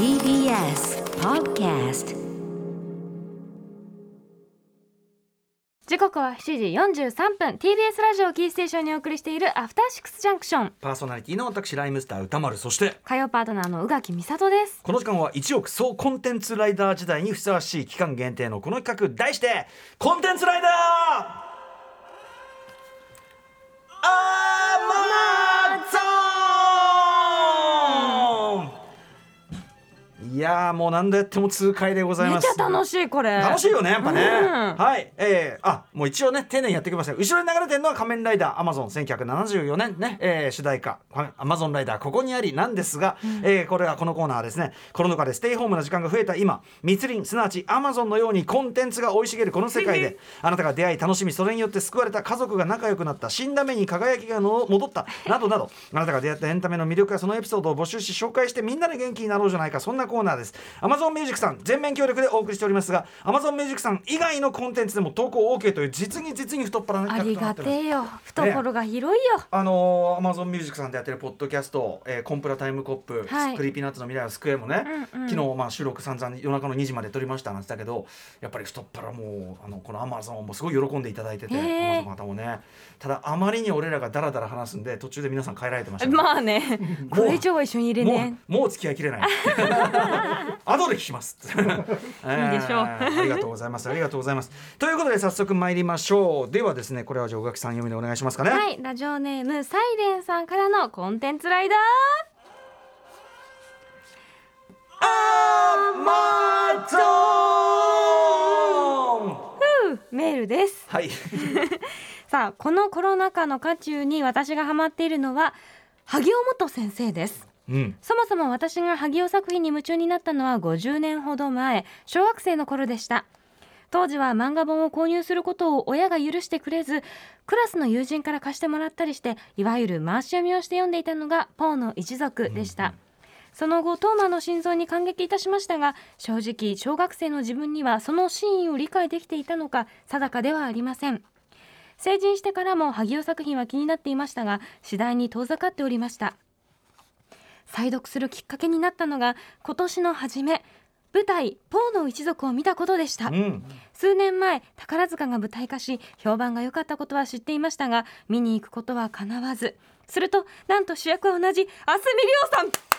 TBS Podcast 時刻は7時43分。TBS ラジオキーステーションにお送りしているアフターシックスジャンクション。パーソナリティの私ライムスター歌丸。そして火曜パートナーの宇垣美里です。この時間は1億総コンテンツライダー時代にふさわしい期間限定のこの企画題してコンテンツライダーやーもう何度やっても痛快でございめっますちゃ楽しいこれ。楽しいよねやっぱね、うん。はい。えー、あもう一応ね丁寧にやってきました。後ろに流れてるのは仮面ライダーアマゾン1974年ね、えー主題歌アマゾンライダーここにありなんですが、えーこれはこのコーナーはですねコロナ禍でステイホームの時間が増えた今密林すなわちアマゾンのようにコンテンツが生い茂るこの世界であなたが出会い楽しみそれによって救われた家族が仲良くなった死んだ目に輝きがの戻ったなどなどあなたが出会ったエンタメの魅力やそのエピソードを募集し紹介してみんなで元気になろうじゃないかそんなコーナーです Amazon ミュージックさん全面協力でお送りしておりますが Amazon ミュージックさん以外のコンテンツでも投稿 OK という実に実に太っ腹なありがてえよ。懐が広いよ、あのー、Amazon ミュージックさんでやってるポッドキャスト、えーコンプラタイムコップ、はい。 Creepy Nuts の未来は救えもね、うんうん。昨日まあ収録散々夜中の2時まで撮りましたなんて言ったけどやっぱり太っ腹もうあのこの Amazon もすごい喜んでいただいてて方もね。ただあまりに俺らがダラダラ話すんで途中で皆さん帰られてましたね、まあね。これ以上は一緒にいるねもう付き合いきれない後で聞きます。い いいでしょう。ありがとうございます。ありがとうございます。ということで早速参りましょう。ではですねこれはじゃあ宇垣さん読みでお願いしますかね。はいラジオネームサイレンさんからのコンテンツライダー。アマゾン。メールです。はい。さあこのコロナ禍の渦中に私がハマっているのは萩尾元先生ですうん。そもそも私が萩尾作品に夢中になったのは50年ほど前小学生の頃でした。当時は漫画本を購入することを親が許してくれずクラスの友人から貸してもらったりしていわゆる回し読みをして読んでいたのがポーの一族でした、その後トーマの心臓に感激いたしましたが正直小学生の自分にはその真意を理解できていたのか定かではありません。成人してからも萩尾作品は気になっていましたが次第に遠ざかっておりました再読するきっかけになったのが今年の初め舞台「ポーの一族」を見たことでした、うん。数年前宝塚が舞台化し評判が良かったことは知っていましたが見に行くことは叶わず。するとなんと主役は同じ明日美涼さん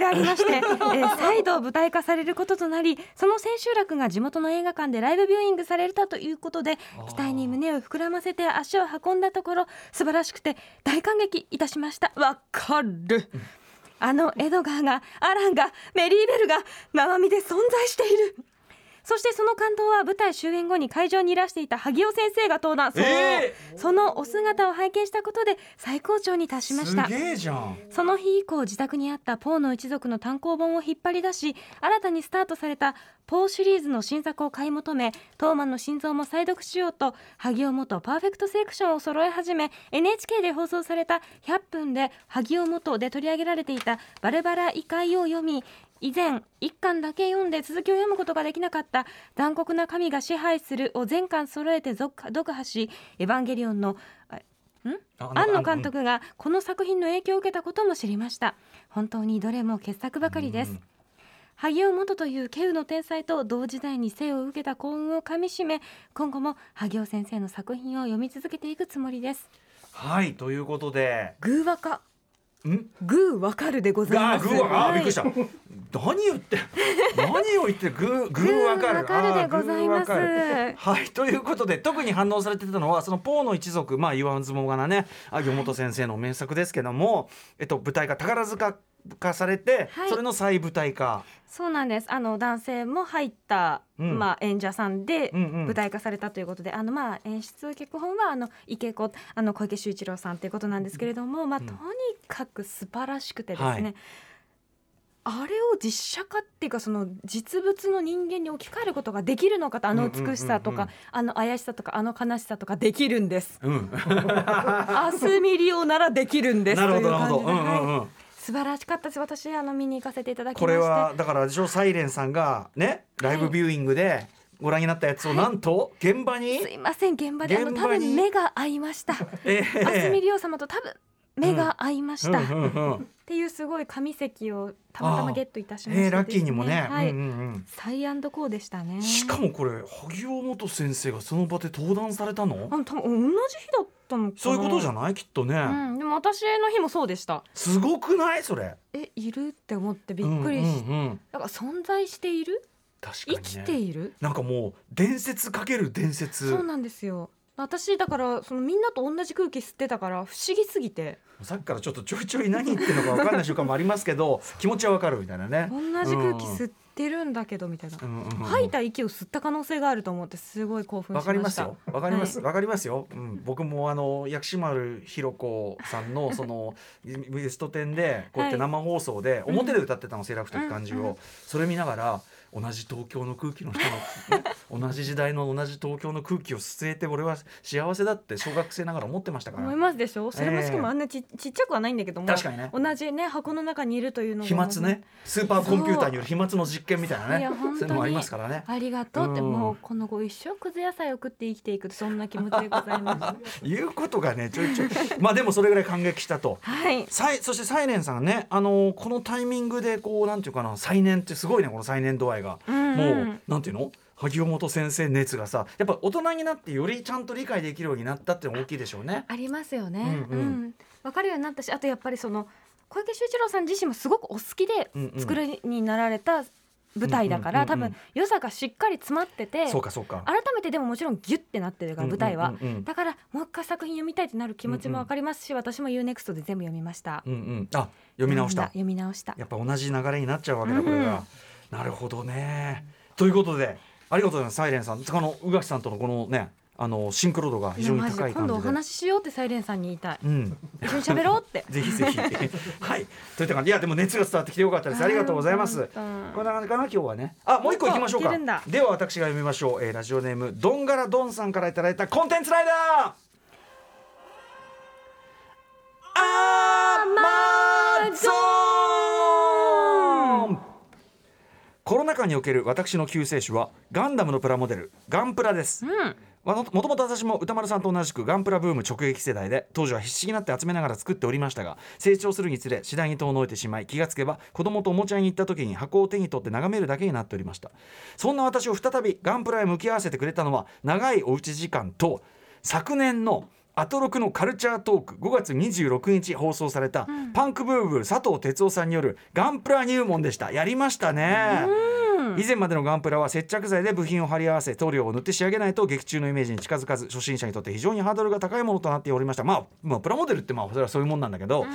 でありまして、えー再度舞台化されることとなりその千秋楽が地元の映画館でライブビューイングされたということで期待に胸を膨らませて足を運んだところ素晴らしくて大感激いたしました。わかるあのエドガーがアランがメリーベルが生身で存在している。そしてその感動は舞台終演後に会場にいらしていた萩尾先生が登壇。えそのお姿を拝見したことで最高潮に達しました。その日以降自宅にあったポーの一族の単行本を引っ張り出し新たにスタートされたポーシリーズの新作を買い求めトーマンの心臓も再読しようと萩尾元パーフェクトセレクションを揃え始め NHK で放送された100分で萩尾元で取り上げられていたバルバラ異界を読み以前一巻だけ読んで続きを読むことができなかった残酷な神が支配するを全巻揃えて読読破しエヴァンゲリオンのあ庵野監督がこの作品の影響を受けたことも知りました。本当にどれも傑作ばかりです。うん。萩尾元という稀有の天才と同時代に生を受けた幸運をかみしめ今後も萩尾先生の作品を読み続けていくつもりです。はいということで。グーワカんグーわかるでございあます。ーグーわあびっくりした。何言って何を言ってグーグーわかる。わかるでございます。はいということで特に反応されてたのはそのポーの一族まあ言わんずもがなね萩本先生の名作ですけどもえっと舞台化宝塚化されて、はい。それの再舞台化。そうなんです。あの男性も入った、うん。まあ、演者さんでうんうん。舞台化されたということで、あのまあ演出脚本はあの池子あの小池秀一郎さんということなんですけれども、まあ、うん。とにかく素晴らしくてですね、はい。あれを実写化っていうかその実物の人間に置き換えることができるのかとあの美しさとか、うんうんうん。あの怪しさとかあの悲しさとかできるんです。うん。アスミリオならできるんですなるほどというなるほど、感じで素晴らしかったです。私あの見に行かせていただきまして。これはだからでしょサイレンさんがねライブビューイングでご覧になったやつをなんと現場に、すいません現場であの多分目が合いました。えーリオ様と多分目が合いました、うんっていうすごい紙席をたまたまゲットいたしましてえー、ラッキーにもね、はい、うんうんうん。サイアンドコーでしたね。しかもこれ萩尾元先生がその場で登壇されたの？あ多分同じ日だったのそういうことじゃない？きっとね、うん、でも私の日もそうでした。すごくない？それ。えいる？って思ってびっくりし、うんうんうん。だから存在している？確かに、ね、生きている？なんかもう伝説かける伝説。そうなんですよ。私だからそのみんなと同じ空気吸ってたから不思議すぎて。さっきからちょっとちょいちょい何言ってるのか分かんない瞬間もありますけど 気持ちは分かるみたいなね。同じ空気吸ってるんだけどみたいな、うんうんうん。吐いた息を吸った可能性があると思ってすごい興奮しました。わかりますよ。わかります。はわ、かりますよ。うん、僕もあの薬師丸ひろ子さんのそのウエスト店でこうやって生放送で表で歌ってたの、セーラー服という感じを、それ見ながら。同じ東京の空気の人の、ね、同じ時代の同じ東京の空気を吸えて俺は幸せだって小学生ながら思ってましたから。思いますでしょ？それもええしかもあんなち,、ちっちゃくはないんだけども確かにね。同じね箱の中にいるというのが飛沫ね。スーパーコンピューターによる飛沫の実験みたいないねや本当に。そういうのもありますからね。ありがとうって、うん。もうこの後一生くず野菜を食って生きていくそんな気持ちでございます。いうことがねちょいちょい。まあでもそれぐらい感激したと。はい。サイそしてサイレンさんがね、あのーこのタイミングでこうなんていうかな再燃ってすごいねこの再燃度合いが、うんうん。もうなんていうの？萩尾本先生熱がさやっぱ大人になってよりちゃんと理解できるようになったって大きいでしょうね。ありますよね。ううん。ん、わ、かるようになったし、あとやっぱりその小池秀一郎さん自身もすごくお好きでうんうん。作りになられた舞台だから、うんうんうんうん多分良さがしっかり詰まってて、そうかそうか。改めてでももちろんギュッてなってるから舞台は。うんうんうん。だからもう一回作品読みたいってなる気持ちもわかりますし、私も UNEXT で全部読みました。うんうん、あ読み直した。読み直した。やっぱ同じ流れになっちゃうわけだこれが、なるほどね。ということでありがとうございますサイレンさん。この宇垣さんとのこのねあのシンクロ度が非常に高い感じで。今度お話ししようってサイレンさんに言いたい。うん。一緒に喋ろうって。ぜひぜひ。はい。といった感じ。いやでも熱が伝わってきてよかったです。ありがとうございます。うんこんな感じかな今日はね。あもう一個行きましょうか。では私が読みましょう、えーラジオネームどんがらどんさんからいただいたコンテンツライダーコロナ禍における私の救世主はガンダムのプラモデルガンプラですうん。まあもともと私も歌丸さんと同じくガンプラブーム直撃世代で当時は必死になって集めながら作っておりましたが成長するにつれ次第に遠のいてしまい気がつけば子供とおもちゃ屋に行った時に箱を手に取って眺めるだけになっておりましたそんな私を再びガンプラへ向き合わせてくれたのは長いおうち時間と昨年のアトロクのカルチャートーク5月26日放送された、パンクブーブー佐藤哲夫さんによるガンプラ入門でした。やりましたね、以前までのガンプラは接着剤で部品を貼り合わせ塗料を塗って仕上げないと劇中のイメージに近づかず初心者にとって非常にハードルが高いものとなっておりましたまあ、まあ、プラモデルってまあそれはそういうもんなんだけど、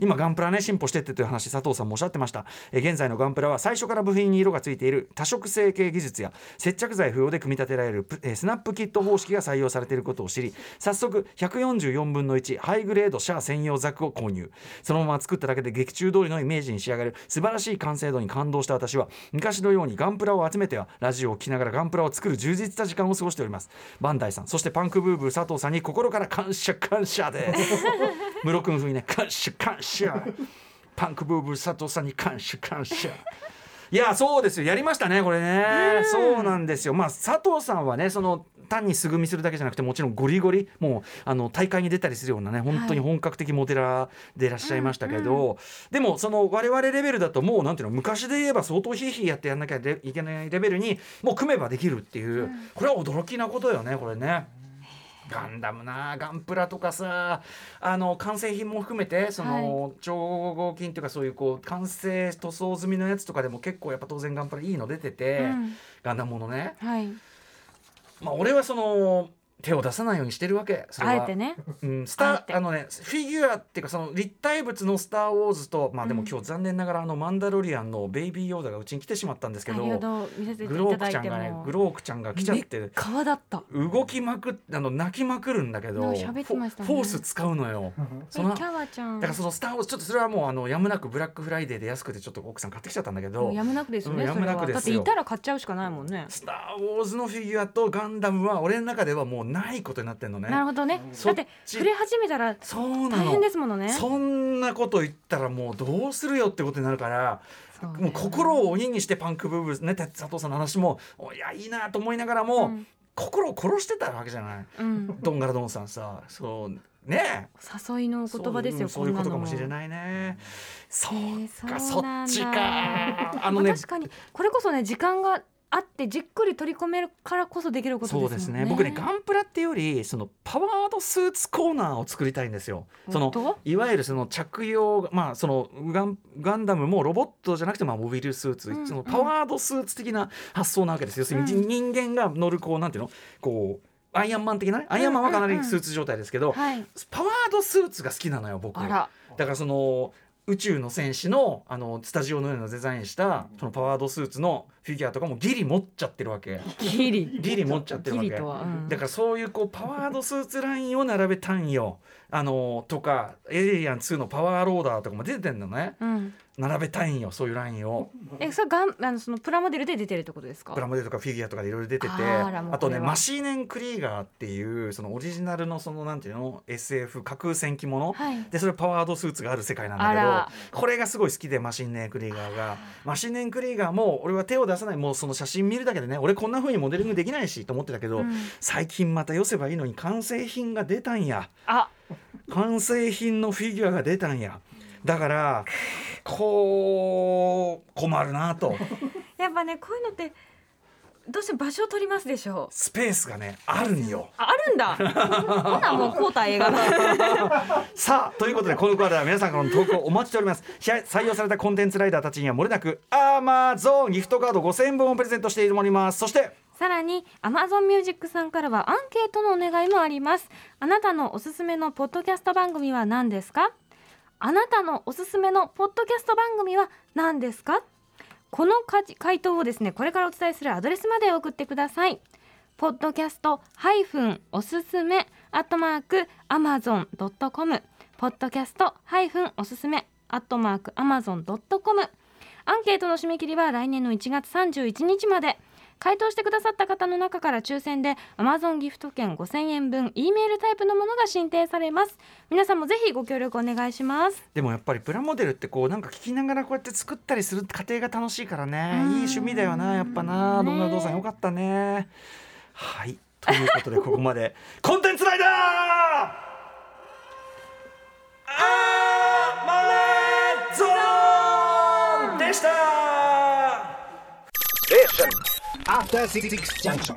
今ガンプラね進歩してってという話佐藤さんもおっしゃってました。え現在のガンプラは最初から部品に色がついている多色成形技術や接着剤不要で組み立てられるプえースナップキット方式が採用されていることを知り早速144分の1ハイグレードシャア専用ザクを購入。そのまま作っただけで劇中通りのイメージに仕上がる素晴らしい完成度に感動した私は昔のようにガンプラを集めてはラジオを聴きながらガンプラを作る充実した時間を過ごしております。バンダイさんそしてパンクブーブー佐藤さんに心から感謝感謝です。室君風にね感謝感謝。パンクブーブー佐藤さんに感謝感謝いやそうですよ。やりましたねこれね。そうなんですよ。まあ佐藤さんはねその単に素組みするだけじゃなくてもちろんゴリゴリもうあの大会に出たりするようなね本当に本格的モデラーでいらっしゃいましたけど、でもその我々レベルだともうなんていうの昔で言えば相当ヒーヒーやってやんなきゃいけないレベルにもう組めばできるっていう、これは驚きなことよねこれね。ガンダムなガンプラとかさあの完成品も含めてその、超合金っていうかそういうこう完成塗装済みのやつとかでも結構やっぱ当然ガンプラいいの出てて、うん。ガンダムものね。はい。まあ俺はその手を出さないようにしてるわけそれはあえてね。うん、スターあのねフィギュアっていうかその立体物の「スター・ウォーズと」まあでもうん今日残念ながらあのマンダロリアンのベイビーヨーダがうちに来てしまったんですけど先ほど見せていグロークちゃんがねも。グロークちゃんが来ちゃって皮だった。動きまくっあの泣きまくるんだけどねフォース使うのよそのキャワちゃん。だからその「スター・ウォーズ」ちょっとそれはもうあのやむなくブラックフライデーで安くてちょっと奥さん買ってきちゃったんだけどやむなくですよね。うんやむなくですよだっていたら買っちゃうしかないもんね。スター・ウォーズのフィギュアとガンダムは俺の中ではもうないことになってんのね。なるほどね。だって触れ始めたら大変ですものね。そんなこと言ったらもうどうするよってことになるからそうね。もう心を鬼にしてパンクブーブーねて佐藤さんの話もおいやいいなと思いながらも、うん。心を殺してたわけじゃない。うん。ドンガラドンさんさそうね。誘いの言葉ですよそういうそういうことかもしれいないね。そうえーかそっちか。ああのね確かにこれこそね時間があってじっくり取り込めるからこそできることですね。そうですね。僕ねガンプラっていうよりそのパワードスーツコーナーを作りたいんですよ。そのといわゆるその着用まあそのガンガンダムもロボットじゃなくてまあモビルスーツ、うんそのパワードスーツ的な発想なわけですよ、要するにうん人間が乗るこうなんていうの？こうアイアンマン的なね？アイアンマンはかなりスーツ状態ですけど、はい。パワードスーツが好きなのよ僕だからその宇宙の戦士のあのスタジオのようなデザインしたそのパワードスーツのフィギュアとかもギリ持っちゃってるわけ。ギリ。ギリ持っちゃってるわけ。ギリとはうん。だからそういうこうパワードスーツラインを並べたんよ。あのとかエイリアン2のパワーローダーとかも出てんのね。うん並べたいんよそういうラインを。えそれガンあのそのプラモデルで出てるってことですか？プラモデルとかフィギュアとかでいろいろ出ててあとねマシーネン・クリーガーっていうそのオリジナルのそのなんていうの SF 架空戦記ものはい。でそれパワードスーツがある世界なんだけどこれがすごい好きでマシンネン・クリーガーがマシンネン・クリーガーも俺は手を出さないもうその写真見るだけでね俺こんな風にモデリングできないしと思ってたけど、うん。最近また寄せばいいのに完成品が出たんや。あ。完成品のフィギュアが出たんやだからこう困るなと。やっぱねこういうのってどうしても場所を取りますでしょう。スペースがねあるんよ。ああるんだ。ほなもう交代映画だ。さあということでこのコーナーでは皆さんからの投稿お待ちしております。し採用されたコンテンツライダーたちにはもれなく Amazon ギフトカード5000分をプレゼントしております。そしてさらに Amazon Music さんからはアンケートのお願いもあります。あなたのおすすめのポッドキャスト番組は何ですか？あなたのおすすめのポッドキャスト番組は何ですか？この回答をですねこれからお伝えするアドレスまで送ってください。ポッドキャストハイフンおすすめアットマークアマゾンドットコム。ポッドキャストハイフンおすすめアットマークアマゾンドットコム。アンケートの締め切りは来年の1月31日まで。回答してくださった方の中から抽選で Amazon ギフト券5000円分 E メールタイプのものが申請されます。皆さんもぜひご協力お願いします。でもやっぱりプラモデルってこうなんか聞きながらこうやって作ったりする過程が楽しいからね。うん。いい趣味だよなやっぱな。ねどんなどうさんよかったね。はい。ということでここまで コンテンツライダー!アマゾンでした After Six Junction.